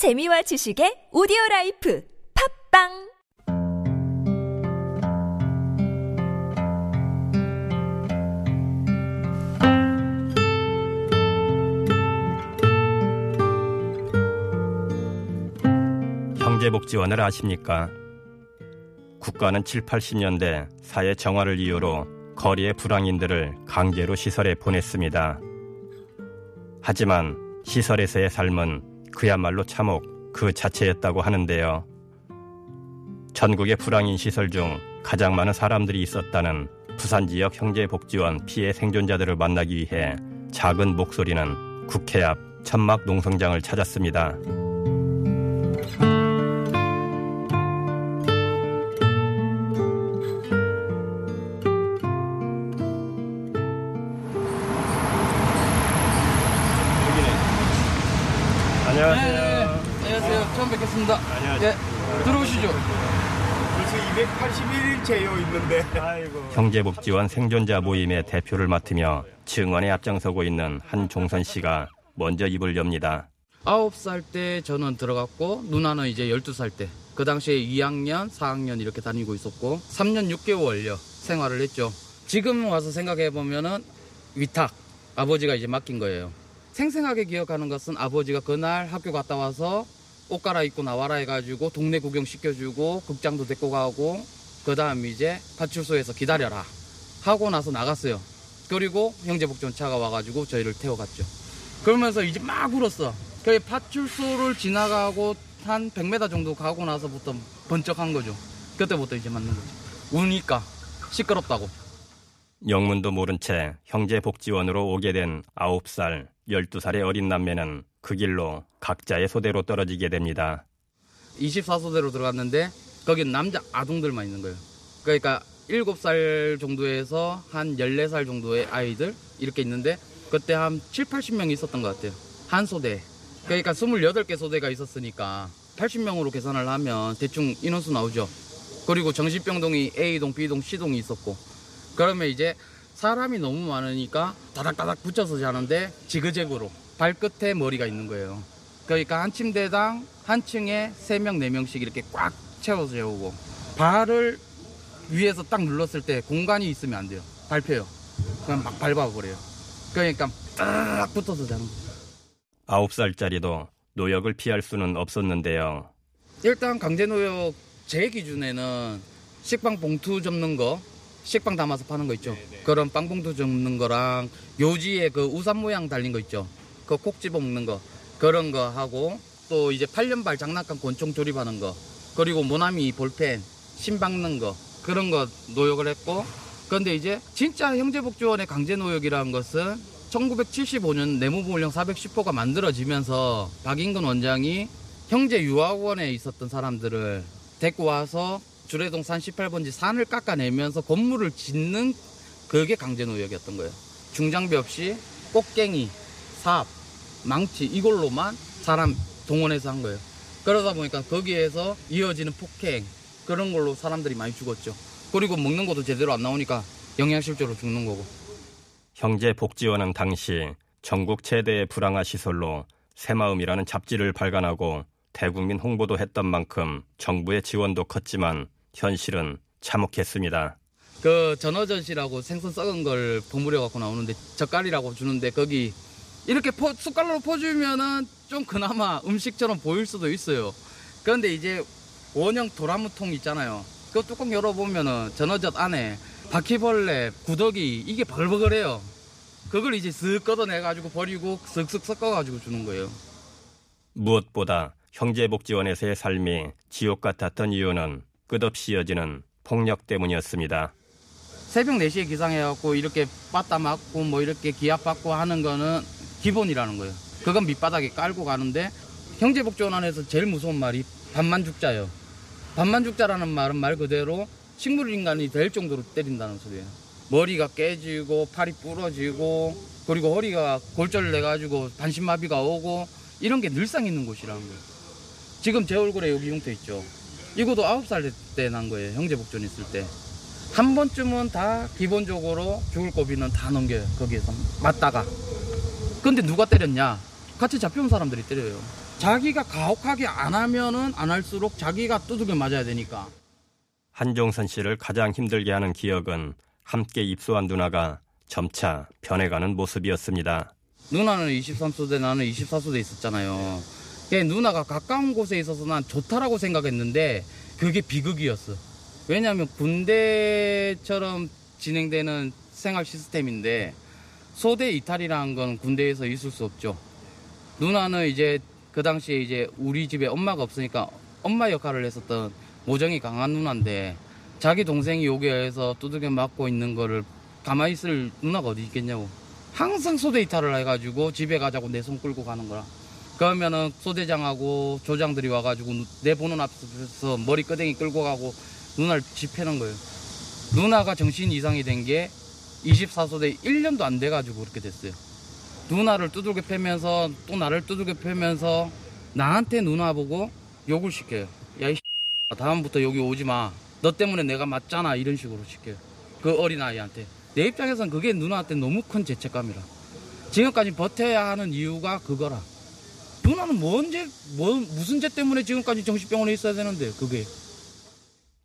재미와 지식의 오디오 라이프 팝빵 경제복지원을 아십니까? 국가는 7, 80년대 사회 정화를 이유로 거리의 불황인들을 강제로 시설에 보냈습니다. 하지만 시설에서의 삶은 그야말로 참혹 그 자체였다고 하는데요. 전국의 불황인 시설 중 가장 많은 사람들이 있었다는 부산 지역 형제복지원 피해 생존자들을 만나기 위해 작은 목소리는 국회 앞 천막 농성장을 찾았습니다. 안녕하세요. 네, 안녕하세요. 처음 뵙겠습니다. 안녕하세요. 예, 들어오시죠. 벌써 281일째요 있는데. 아이고. 형제복지원 생존자 모임의 대표를 맡으며 증언에 앞장서고 있는 한종선 씨가 먼저 입을 엽니다. 아홉 살때 저는 들어갔고 누나는 이제 12살 때. 그 당시에 2학년, 4학년 이렇게 다니고 있었고 3년 6개월요 생활을 했죠. 지금 와서 생각해 보면은 위탁 아버지가 이제 맡긴 거예요. 생생하게 기억하는 것은 아버지가 그날 학교 갔다 와서 옷 갈아입고 나와라 해가지고 동네 구경 시켜주고 극장도 데리고 가고 그 다음 이제 파출소에서 기다려라 하고 나서 나갔어요. 그리고 형제복지원 차가 와가지고 저희를 태워갔죠. 그러면서 이제 막 울었어. 그 파출소를 지나가고 한 100m 정도 가고 나서부터 번쩍한 거죠. 그때부터 이제 맞는 거죠. 우니까 시끄럽다고. 영문도 모른 채 형제복지원으로 오게 된 9살, 12살의 어린 남매는 그 길로 각자의 소대로 떨어지게 됩니다. 24소대로 들어갔는데 거긴 남자 아동들만 있는 거예요. 그러니까 7살 정도에서 한 14살 정도의 아이들 이렇게 있는데 그때 한 7, 80명이 있었던 것 같아요. 한 소대. 그러니까 28개 소대가 있었으니까 80명으로 계산을 하면 대충 인원수 나오죠. 그리고 정신병동이 A동, B동, C동이 있었고 그러면 이제 사람이 너무 많으니까 다닥다닥 붙여서 자는데 지그재그로 발끝에 머리가 있는 거예요. 그러니까 한 침대당 한 층에 3명, 4명씩 이렇게 꽉 채워서 재우고 발을 위에서 딱 눌렀을 때 공간이 있으면 안 돼요. 밟혀요. 그냥 막 밟아버려요. 그러니까 딱 붙어서 자는 거예요. 9살짜리도 노역을 피할 수는 없었는데요. 일단 강제 노역 제 기준에는 식빵 봉투 접는 거, 식빵 담아서 파는 거 있죠. 그런 빵 봉투 접는 거랑 요지에 그 우산 모양 달린 거 있죠. 그 콕 집어 먹는 거. 그런 거 하고 또 이제 8년발 장난감 권총 조립하는 거. 그리고 모나미 볼펜 신 박는 거. 그런 거 노역을 했고. 그런데 이제 진짜 형제복지원의 강제 노역이라는 것은 1975년 내무부물령 410호가 만들어지면서 박인근 원장이 형제 유아원에 있었던 사람들을 데리고 와서 주례동 산 18번지 산을 깎아내면서 건물을 짓는 그게 강제노역이었던 거예요. 중장비 없이 꽃갱이, 삽, 망치 이걸로만 사람 동원해서 한 거예요. 그러다 보니까 거기에서 이어지는 폭행 그런 걸로 사람들이 많이 죽었죠. 그리고 먹는 것도 제대로 안 나오니까 영양실조로 죽는 거고. 형제복지원은 당시 전국 최대의 불황화 시설로 새마음이라는 잡지를 발간하고 대국민 홍보도 했던 만큼 정부의 지원도 컸지만 현실은 참혹했습니다. 그 전어젓이라고 생선 썩은 걸 버무려 갖고 나오는데 젓갈이라고 주는데 거기 이렇게 퍼- 숟갈로 퍼주면은 좀 그나마 음식처럼 보일 수도 있어요. 그런데 이제 원형 도라무통 있잖아요. 그 뚜껑 열어보면은 전어젓 안에 바퀴벌레, 구더기 이게 벌벌해요. 그걸 이제 쓱 걷어내가지고 버리고 쓱쓱 섞어가지고 주는 거예요. 무엇보다 형제복지원에서의 삶이 지옥 같았던 이유는 끝없이 이어지는 폭력 때문이었습니다. 새벽 4시에 기상해갖고 이렇게 빠따 맞고 뭐 이렇게 기압받고 하는 거는 기본이라는 거예요. 그건 밑바닥에 깔고 가는데 형제복지원 안에서 제일 무서운 말이 반만 죽자예요. 반만 죽자라는 말은 말 그대로 식물 인간이 될 정도로 때린다는 소리예요. 머리가 깨지고 팔이 부러지고 그리고 허리가 골절 내가지고 반신마비가 오고 이런 게 늘상 있는 곳이라는 거예요. 지금 제 얼굴에 여기 흉터 있죠. 이것도 9살 때 난 거예요. 형제복지원 있을 때. 한 번쯤은 다 기본적으로 죽을 고비는 다 넘겨요. 거기에서 맞다가. 근데 누가 때렸냐? 같이 잡혀온 사람들이 때려요. 자기가 가혹하게 안 하면은 안 할수록 자기가 두들겨 맞아야 되니까. 한종선 씨를 가장 힘들게 하는 기억은 함께 입소한 누나가 점차 변해가는 모습이었습니다. 누나는 23소대 나는 24소대 있었잖아요. 그게 누나가 가까운 곳에 있어서 난 좋다라고 생각했는데 그게 비극이었어. 왜냐하면 군대처럼 진행되는 생활 시스템인데 소대 이탈이라는 건 군대에서 있을 수 없죠. 누나는 이제 그 당시에 이제 우리 집에 엄마가 없으니까 엄마 역할을 했었던 모정이 강한 누나인데 자기 동생이 여기에 의해서 두들겨 맞고 있는 거를 가만히 있을 누나가 어디 있겠냐고. 항상 소대 이탈을 해가지고 집에 가자고 내 손 끌고 가는 거라. 그러면은 소대장하고 조장들이 와가지고 내 보는 앞에서 머리 끄댕이 끌고 가고 누나를 집해는 거예요. 누나가 정신 이상이 된 게 24소대 1년도 안 돼가지고 그렇게 됐어요. 누나를 두들겨 패면서 또 나를 두들겨 패면서 나한테 누나 보고 욕을 시켜요. 야, 이 다음부터 여기 오지 마. 너 때문에 내가 맞잖아. 이런 식으로 시켜요. 그 어린아이한테. 내 입장에선 그게 누나한테 너무 큰 죄책감이라. 지금까지 버텨야 하는 이유가 그거라. 누나는 뭔 죄, 뭐, 무슨 죄 때문에 지금까지 정신병원에 있어야 되는데, 그게.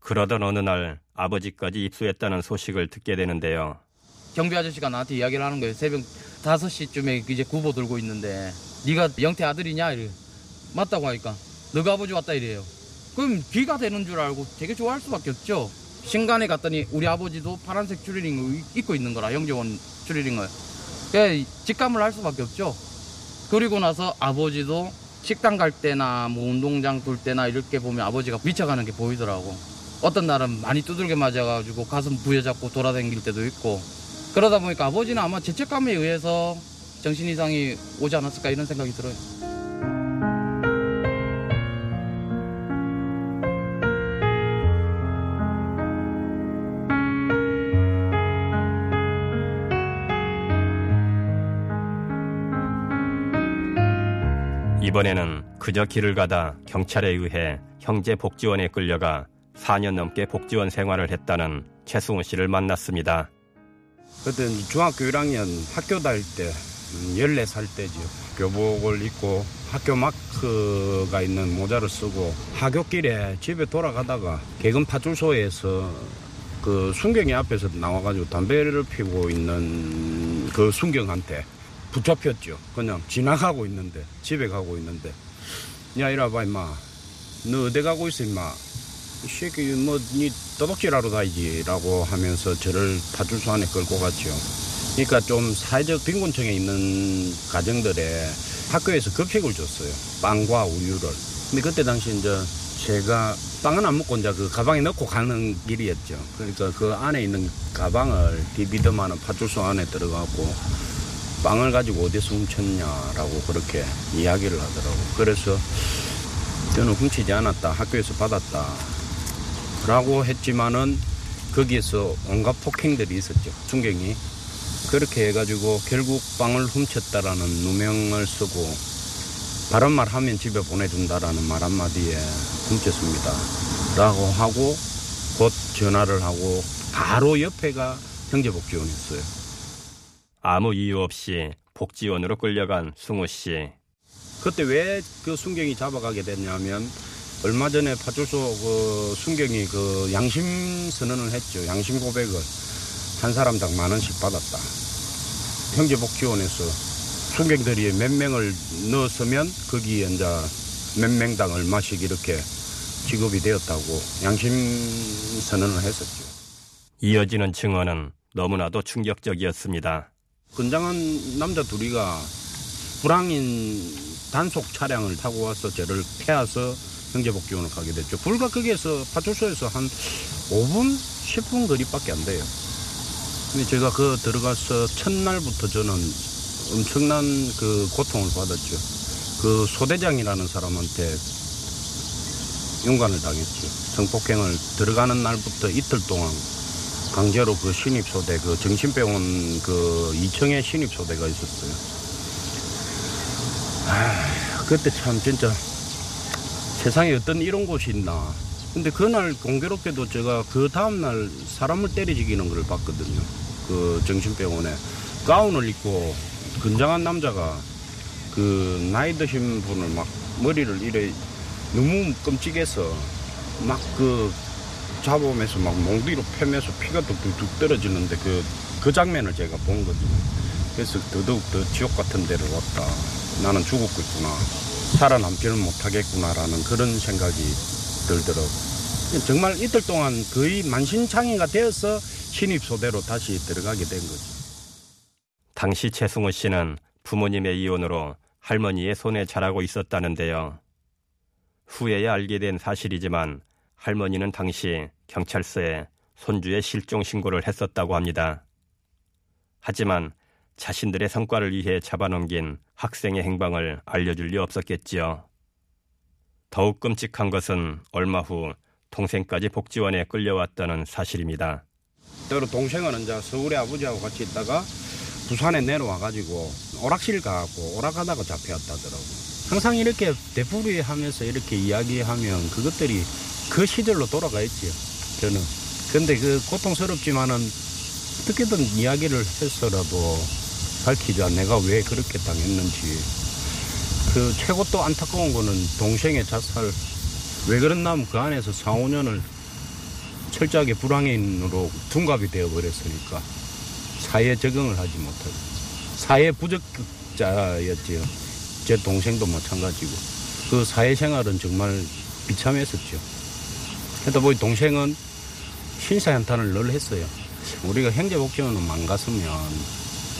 그러던 어느 날 아버지까지 입소했다는 소식을 듣게 되는데요. 경비 아저씨가 나한테 이야기를 하는 거예요. 새벽 5시쯤에 이제 구보 들고 있는데 네가 영태 아들이냐 이래. 맞다고 하니까 너가 아버지 왔다 이래요. 그럼 귀가 되는 줄 알고 되게 좋아할 수밖에 없죠. 신간에 갔더니 우리 아버지도 파란색 추리링을 입고 있는 거라 영재원 추리링을. 그래 직감을 할 수밖에 없죠. 그리고 나서 아버지도 식당 갈 때나 뭐 운동장 돌 때나 이렇게 보면 아버지가 미쳐가는 게 보이더라고. 어떤 날은 많이 두들겨 맞아가지고 가슴 부여잡고 돌아다닐 때도 있고 그러다 보니까 아버지는 아마 죄책감에 의해서 정신 이상이 오지 않았을까 이런 생각이 들어요. 이번에는 그저 길을 가다 경찰에 의해 형제 복지원에 끌려가 4년 넘게 복지원 생활을 했다는 최승훈 씨를 만났습니다. 이제 중학교 1학년 학교 다닐 때 음, 14살 때죠. 교복을 입고 학교 마크가 있는 모자를 쓰고 하굣길에 집에 돌아가다가 개근 파출소에서 그 순경이 앞에서 나와가지고 담배를 피우고 있는 그 순경한테 붙잡혔죠. 그냥 지나가고 있는데 집에 가고 있는데 야 이리 와봐 임마 너 어디 가고 있어 임마 이 새끼 뭐니 떠덕질하러 다니지 라고 하면서 저를 파출소 안에 끌고 갔죠. 그러니까 좀 사회적 빈곤층에 있는 가정들에 학교에서 급식을 줬어요. 빵과 우유를. 근데 그때 당시 이제 제가 빵은 안 먹고 이제 그 가방에 넣고 가는 길이었죠. 그러니까 그 안에 있는 가방을 디비드만은 파출소 안에 들어가고 빵을 가지고 어디서 훔쳤냐라고 그렇게 이야기를 하더라고. 그래서 저는 훔치지 않았다. 학교에서 받았다. 라고 했지만은 거기에서 온갖 폭행들이 있었죠. 순경이. 그렇게 해가지고 결국 빵을 훔쳤다라는 누명을 쓰고 바른 말 하면 집에 보내준다라는 말 한마디에 훔쳤습니다. 라고 하고 곧 전화를 하고 바로 옆에가 형제복지원이었어요. 아무 이유 없이 복지원으로 끌려간 승우 씨. 그때 왜 그 순경이 잡아가게 됐냐면 얼마 전에 파출소 그 순경이 그 양심 선언을 했죠. 양심 고백을 한 사람당 만 원씩 받았다. 형제복지원에서 순경들이 몇 명을 넣었으면 거기에 이제 몇 명당 얼마씩 이렇게 지급이 되었다고 양심 선언을 했었죠. 이어지는 증언은 너무나도 충격적이었습니다. 건장한 남자 둘이가 불황인 단속 차량을 타고 와서 저를 태워서 형제복지원을 가게 됐죠. 불과 거기에서 파출소에서 한 5분, 10분 거리밖에 안 돼요. 근데 제가 그 들어가서 첫날부터 저는 엄청난 그 고통을 받았죠. 그 소대장이라는 사람한테 용간을 당했죠. 성폭행을 들어가는 날부터 이틀 동안 강제로 그 신입소대, 그 정신병원 그 2층에 신입소대가 있었어요. 아, 그때 참 진짜 세상에 어떤 이런 곳이 있나. 근데 그날 공교롭게도 제가 그 다음날 사람을 때려 죽이는 걸 봤거든요. 그 정신병원에. 가운을 입고 건장한 남자가 그 나이 드신 분을 막 머리를 이래 너무 끔찍해서 막 그 잡으면서 막 몽디로 패면서 피가 뚝뚝뚝 떨어지는데 그, 그 장면을 제가 본 거죠. 그래서 더더욱 더 지옥 같은 데를 왔다. 나는 죽었겠구나. 살아남지는 못하겠구나라는 그런 생각이 들더라고요. 정말 이틀 동안 거의 만신창이가 되어서 신입소대로 다시 들어가게 된 거죠. 당시 최승호 씨는 부모님의 이혼으로 할머니의 손에 자라고 있었다는데요. 후에야 알게 된 사실이지만 할머니는 당시 경찰서에 손주의 실종 신고를 했었다고 합니다. 하지만 자신들의 성과를 위해 잡아넘긴 학생의 행방을 알려줄 리 없었겠지요. 더욱 끔찍한 것은 얼마 후 동생까지 복지원에 끌려왔다는 사실입니다. 때로 동생은 이제 서울에 아버지하고 같이 있다가 부산에 내려와가지고 오락실 가고 오락하다가 잡혀왔다더라고. 항상 이렇게 되풀이 하면서 이렇게 이야기하면 그것들이 그 시절로 돌아가 있지요. 저는. 근데 그 고통스럽지만은 어떻게든 이야기를 해서라도 밝히자. 내가 왜 그렇게 당했는지. 그 최고 또 안타까운 거는 동생의 자살. 왜 그랬냐면 그 안에서 4, 5년을 철저하게 불황인으로 둔갑이 되어 버렸으니까 사회에 적응을 하지 못하고 사회 부적자였지요. 제 동생도 마찬가지고 그 사회생활은 정말 비참했었죠. 그러다 보니 동생은 신사한탄을 늘 했어요. 우리가 형제복지원은 망갔으면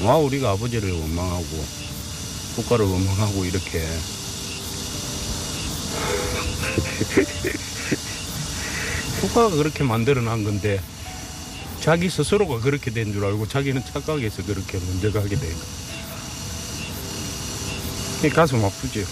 와 우리가 아버지를 원망하고 국가를 원망하고 이렇게 국가가 그렇게 만들어 놓은 건데 자기 스스로가 그렇게 된 줄 알고 자기는 착각해서 그렇게 먼저 가게 된 거. 이 가슴 아프죠.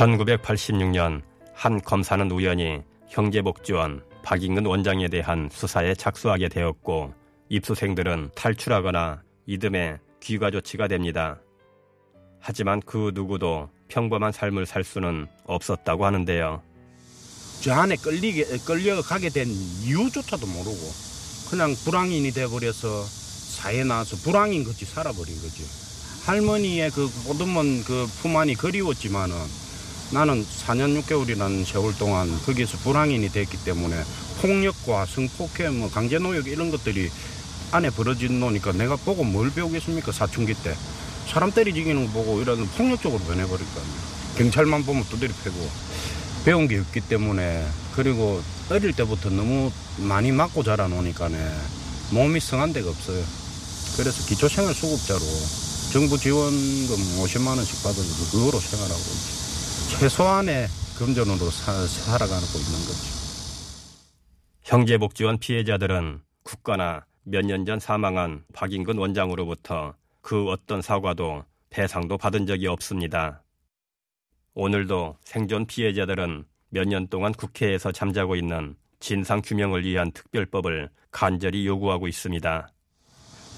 (1986년) 한 검사는 우연히 형제복지원 박인근 원장에 대한 수사에 착수하게 되었고 입수생들은 탈출하거나 이듬해 귀가 조치가 됩니다. 하지만 그 누구도 평범한 삶을 살 수는 없었다고 하는데요. 저 안에 끌리게, 끌려가게 된 이유조차도 모르고 그냥 불황인이 돼버려서 사회에 나와서 불황인 같이 살아버린 거죠. 할머니의 그 보듬은 그품 안이 그리웠지만은 나는 4년 6개월이라는 세월 동안 거기서 불황인이 됐기 때문에 폭력과 성폭행, 뭐 강제노역 이런 것들이 안에 벌어진 노니까 내가 보고 뭘 배우겠습니까? 사춘기 때. 사람 때리 죽이는 거 보고 이런 폭력적으로 변해버릴거아요? 경찰만 보면 두드리 패고. 배운 게 없기 때문에 그리고 어릴 때부터 너무 많이 맞고 자라놓으니까네. 몸이 성한 데가 없어요. 그래서 기초생활 수급자로 정부 지원금 50만 원씩 받아서 그거로 생활하고 있지. 최소한의 금전으로 사, 살아가고 있는 거죠. 형제복지원 피해자들은 국가나 몇 년 전 사망한 박인근 원장으로부터 그 어떤 사과도 배상도 받은 적이 없습니다. 오늘도 생존 피해자들은 몇 년 동안 국회에서 잠자고 있는 진상 규명을 위한 특별법을 간절히 요구하고 있습니다.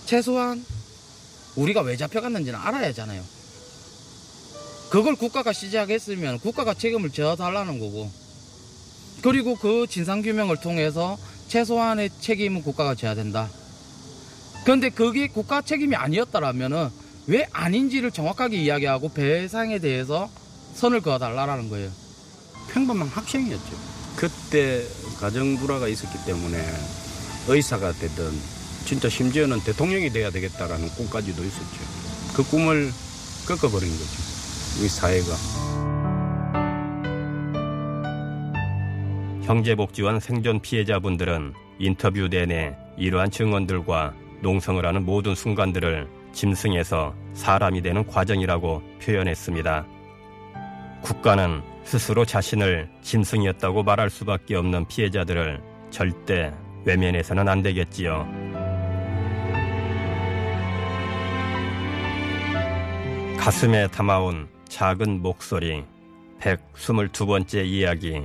최소한 우리가 왜 잡혀갔는지는 알아야 하잖아요. 그걸 국가가 시작했으면 국가가 책임을 져달라는 거고 그리고 그 진상규명을 통해서 최소한의 책임은 국가가 져야 된다. 그런데 그게 국가 책임이 아니었다라면은 왜 아닌지를 정확하게 이야기하고 배상에 대해서 선을 그어달라라는 거예요. 평범한 학생이었죠. 그때 가정 불화가 있었기 때문에 의사가 되든 진짜 심지어는 대통령이 돼야 되겠다라는 꿈까지도 있었죠. 그 꿈을 꺾어버린 거죠. 이 사회가. 형제복지원 생존 피해자분들은 인터뷰 내내 이러한 증언들과 농성을 하는 모든 순간들을 짐승에서 사람이 되는 과정이라고 표현했습니다. 국가는 스스로 자신을 짐승이었다고 말할 수밖에 없는 피해자들을 절대 외면해서는 안 되겠지요. 가슴에 담아온 작은 목소리 122번째 이야기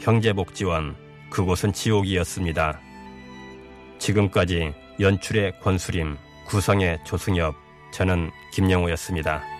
형제복지원 그곳은 지옥이었습니다. 지금까지 연출의 권수림, 구성의 조승엽, 저는 김영호였습니다.